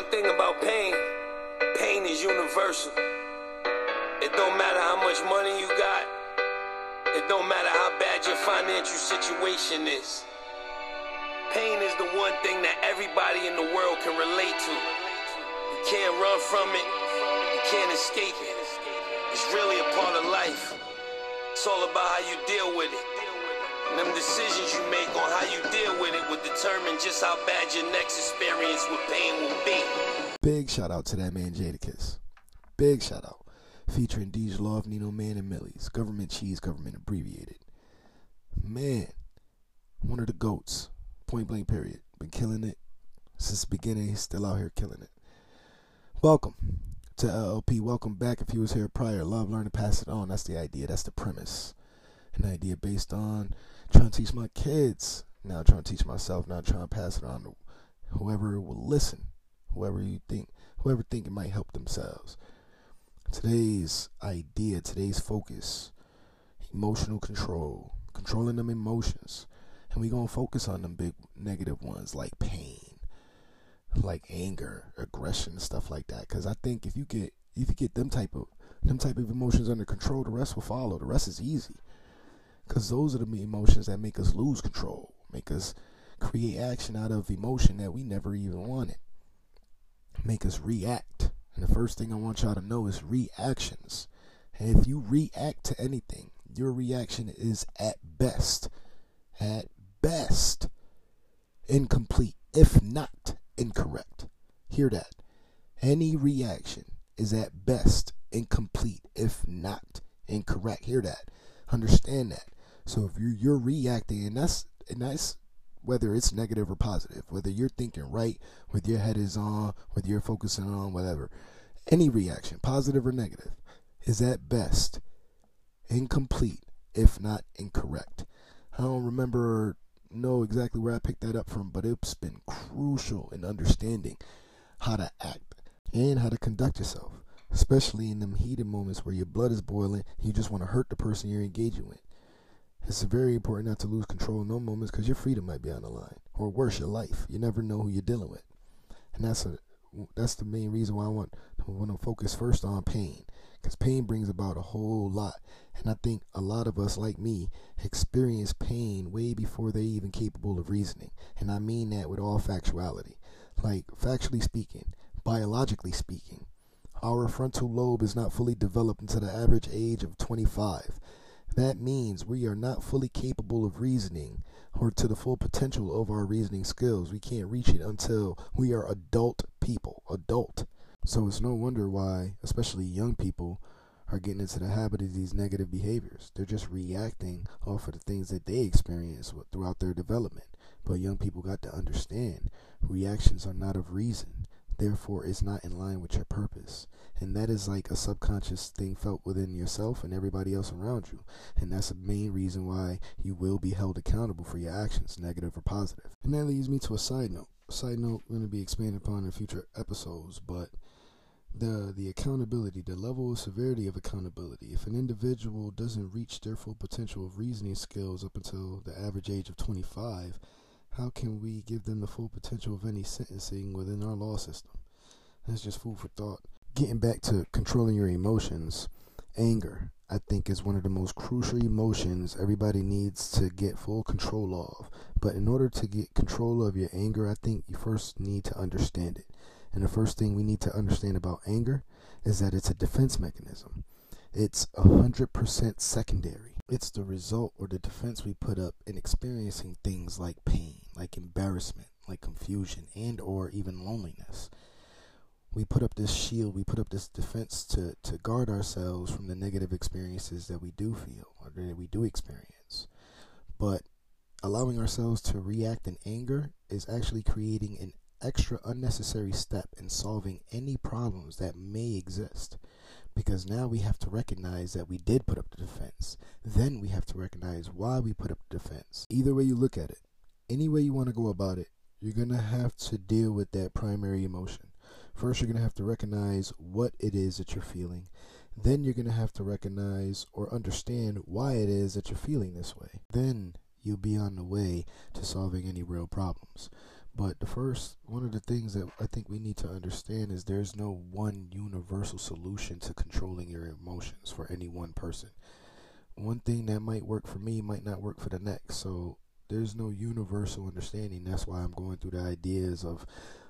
one thing about pain pain is universal. It don't matter how much money you got, it don't matter how bad your financial situation is. Pain is the one thing that everybody in the world can relate to. You can't run from it, you can't escape it. It's really a part of life. It's all about how you deal with it. Them decisions you make on how you deal with it will determine just how bad your next experience with pain will be. Big shout out to that man Jadakiss. Big shout out. Featuring Dej Loaf, Nino Man, and Millyz. Government cheese, government abbreviated. Man, one of the goats. Point blank period. Been killing it since the beginning. Still out here killing it. Welcome to LLP. Welcome back if you was here prior. Love, learn, and pass it on. That's the idea. That's the premise. An idea based on trying to teach my kids. Now trying to teach myself. Now trying to pass it on to whoever will listen. Whoever you think, whoever think it might help themselves. Today's idea, today's focus, emotional control, controlling them emotions. And going to focus on them big negative ones like pain, like anger, aggression, stuff like that. Because I think if you get if you get them type of them type of emotions under control, the rest will follow. The rest is easy. Because those are the emotions that make us lose control, make us create action out of emotion that we never even wanted, make us react. And the first thing I want y'all to know is reactions. And if you react to anything, your reaction is at best, at best, incomplete, if not incorrect. Hear that. Any reaction is at best incomplete, if not incorrect. Hear that. Understand that. So if you're, you're reacting, and that's and that's whether it's negative or positive, whether you're thinking right, whether your head is on, whether you're focusing on whatever, any reaction, positive or negative, is at best incomplete, if not incorrect. I don't remember know exactly where I picked that up from, but it's been crucial in understanding how to act and how to conduct yourself, especially in them heated moments where your blood is boiling, you just want to hurt the person you're engaging with. It's very important not to lose control in those moments because your freedom might be on the line, or worse, your life. You never know who you're dealing with, and that's a that's the main reason why I want I want to focus first on pain, because pain brings about a whole lot, and I think a lot of us, like me, experience pain way before they're even capable of reasoning, and I mean that with all factuality, like factually speaking, biologically speaking. Our frontal lobe is not fully developed until the average age of 25. That means we are not fully capable of reasoning or to the full potential of our reasoning skills. We can't reach it until we are adult people, adult. So it's no wonder why, especially young people, are getting into the habit of these negative behaviors. They're just reacting off of the things that they experience throughout their development. But young people got to understand reactions are not of reason therefore it's not in line with your purpose. And that is like a subconscious thing felt within yourself and everybody else around you. And that's the main reason why you will be held accountable for your actions negative or positive. and that leads me to a side note. A side note going to be expanded upon in future episodes but the the accountability the level of severity of accountability. If an individual doesn't reach their full potential of reasoning skills up until the average age of 25 how can we give them the full potential of any sentencing within our law system? That's just food for thought. Getting back to controlling your emotions, anger, I think, is one of the most crucial emotions everybody needs to get full control of. But in order to get control of your anger, I think you first need to understand it. And the first thing we need to understand about anger is that it's a defense mechanism. It's 100% secondary. It's the result or the defense we put up in experiencing things like pain, like embarrassment, like confusion, and or even loneliness. We put up this shield, we put up this defense to, to guard ourselves from the negative experiences that we do feel or that we do experience. But allowing ourselves to react in anger is actually creating an extra unnecessary step in solving any problems that may exist because now we have to recognize that we did put up the defense. Then we have to recognize why we put up the defense. Either way you look at it, any way you want to go about it, you're going to have to deal with that primary emotion. First, you're going to have to recognize what it is that you're feeling. Then, you're going to have to recognize or understand why it is that you're feeling this way. Then, you'll be on the way to solving any real problems. But the first, one of the things that I think we need to understand is there's no one universal solution to controlling your emotions for any one person. One thing that might work for me might not work for the next. So there's no universal understanding. That's why I'm going through the ideas of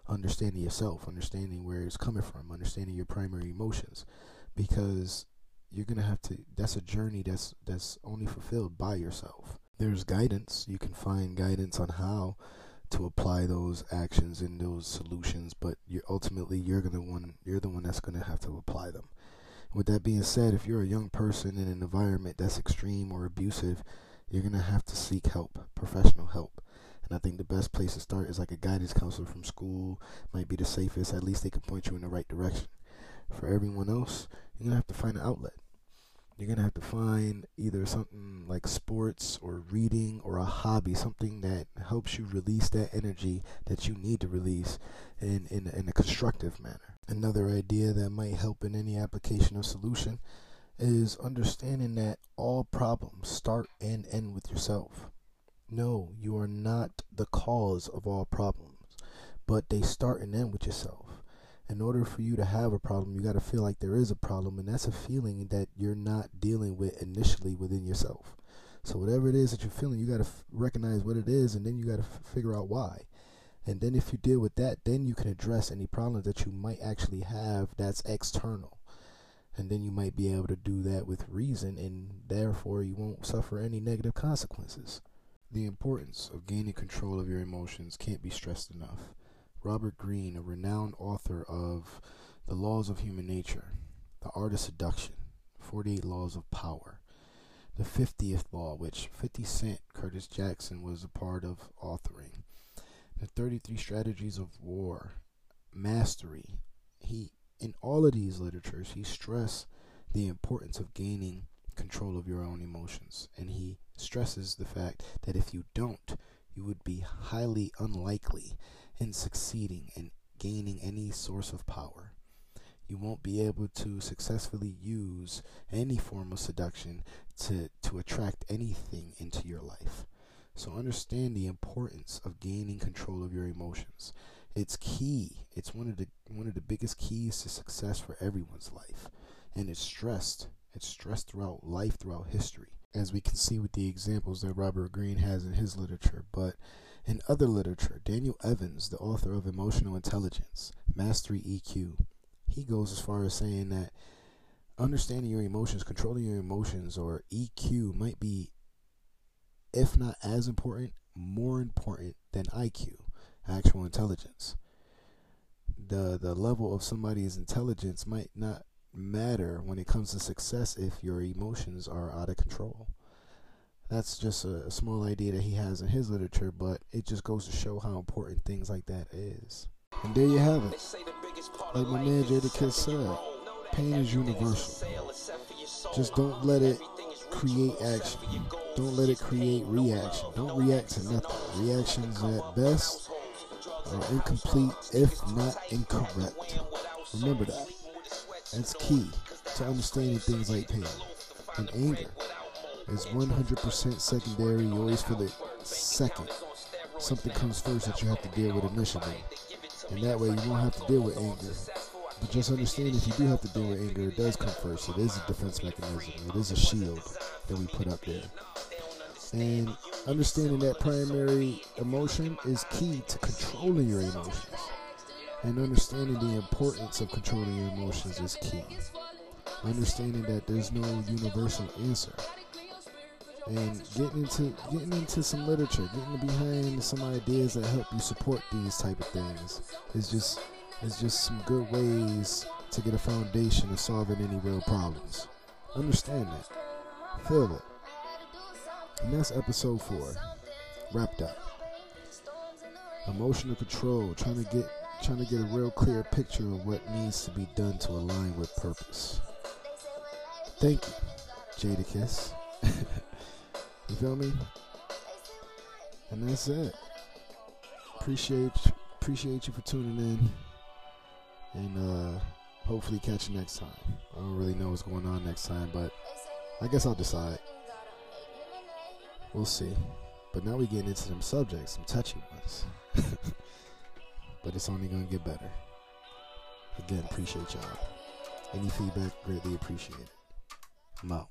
understanding yourself, understanding where it's coming from, understanding your primary emotions, because you're gonna have to. That's a journey that's that's only fulfilled by yourself. There's guidance. You can find guidance on how to apply those actions and those solutions, but you're ultimately you're gonna one. You're the one that's gonna have to apply them. With that being said, if you're a young person in an environment that's extreme or abusive, you're gonna have to seek help, professional help. And I think the best place to start is like a guidance counselor from school might be the safest. At least they can point you in the right direction. For everyone else, you're gonna have to find an outlet. You're gonna have to find either something like sports or reading or a hobby, something that helps you release that energy that you need to release in, in, in a constructive manner. Another idea that might help in any application or solution is understanding that all problems start and end with yourself. No, you are not the cause of all problems, but they start and end with yourself. In order for you to have a problem, you got to feel like there is a problem, and that's a feeling that you're not dealing with initially within yourself. So, whatever it is that you're feeling, you got to f- recognize what it is, and then you got to f- figure out why. And then, if you deal with that, then you can address any problems that you might actually have that's external and then you might be able to do that with reason and therefore you won't suffer any negative consequences. The importance of gaining control of your emotions can't be stressed enough. Robert Greene, a renowned author of The Laws of Human Nature, The Art of Seduction, 48 Laws of Power, the 50th Law, which 50 Cent Curtis Jackson was a part of authoring, the 33 Strategies of War, Mastery. He in all of these literatures, he stressed the importance of gaining control of your own emotions. And he stresses the fact that if you don't, you would be highly unlikely in succeeding in gaining any source of power. You won't be able to successfully use any form of seduction to, to attract anything into your life. So understand the importance of gaining control of your emotions. It's key. It's one of the one of the biggest keys to success for everyone's life. And it's stressed. It's stressed throughout life, throughout history, as we can see with the examples that Robert Greene has in his literature. But in other literature, Daniel Evans, the author of Emotional Intelligence, Mastery EQ, he goes as far as saying that understanding your emotions, controlling your emotions, or EQ might be, if not as important, more important than IQ actual intelligence. The the level of somebody's intelligence might not matter when it comes to success if your emotions are out of control. That's just a, a small idea that he has in his literature, but it just goes to show how important things like that is. And there you have it. Like my man Jadakiss said, pain is universal. Just don't let it create action. Don't let it create reaction. Don't react to nothing. Reactions at best are incomplete, if not incorrect. Remember that. That's key to understanding things like pain. And anger is 100% secondary. You always feel it second. Something comes first that you have to deal with initially. And that way you won't have to deal with anger. But just understand if you do have to deal with anger, it does come first. It is a defense mechanism. It is a shield that we put up there. And understanding that primary emotion is key to controlling your emotions. And understanding the importance of controlling your emotions is key. Understanding that there's no universal answer. And getting into getting into some literature, getting behind some ideas that help you support these type of things is just is just some good ways to get a foundation of solving any real problems. Understand that. Feel it. And that's episode four. Wrapped up. Emotional control, trying to get trying to get a real clear picture of what needs to be done to align with purpose. Thank you, Jadakiss. you feel me? And that's it. Appreciate appreciate you for tuning in. And uh hopefully catch you next time. I don't really know what's going on next time, but I guess I'll decide. We'll see. But now we getting into them subjects, some touchy ones. but it's only gonna get better. Again, appreciate y'all. Any feedback, greatly appreciated. I'm out.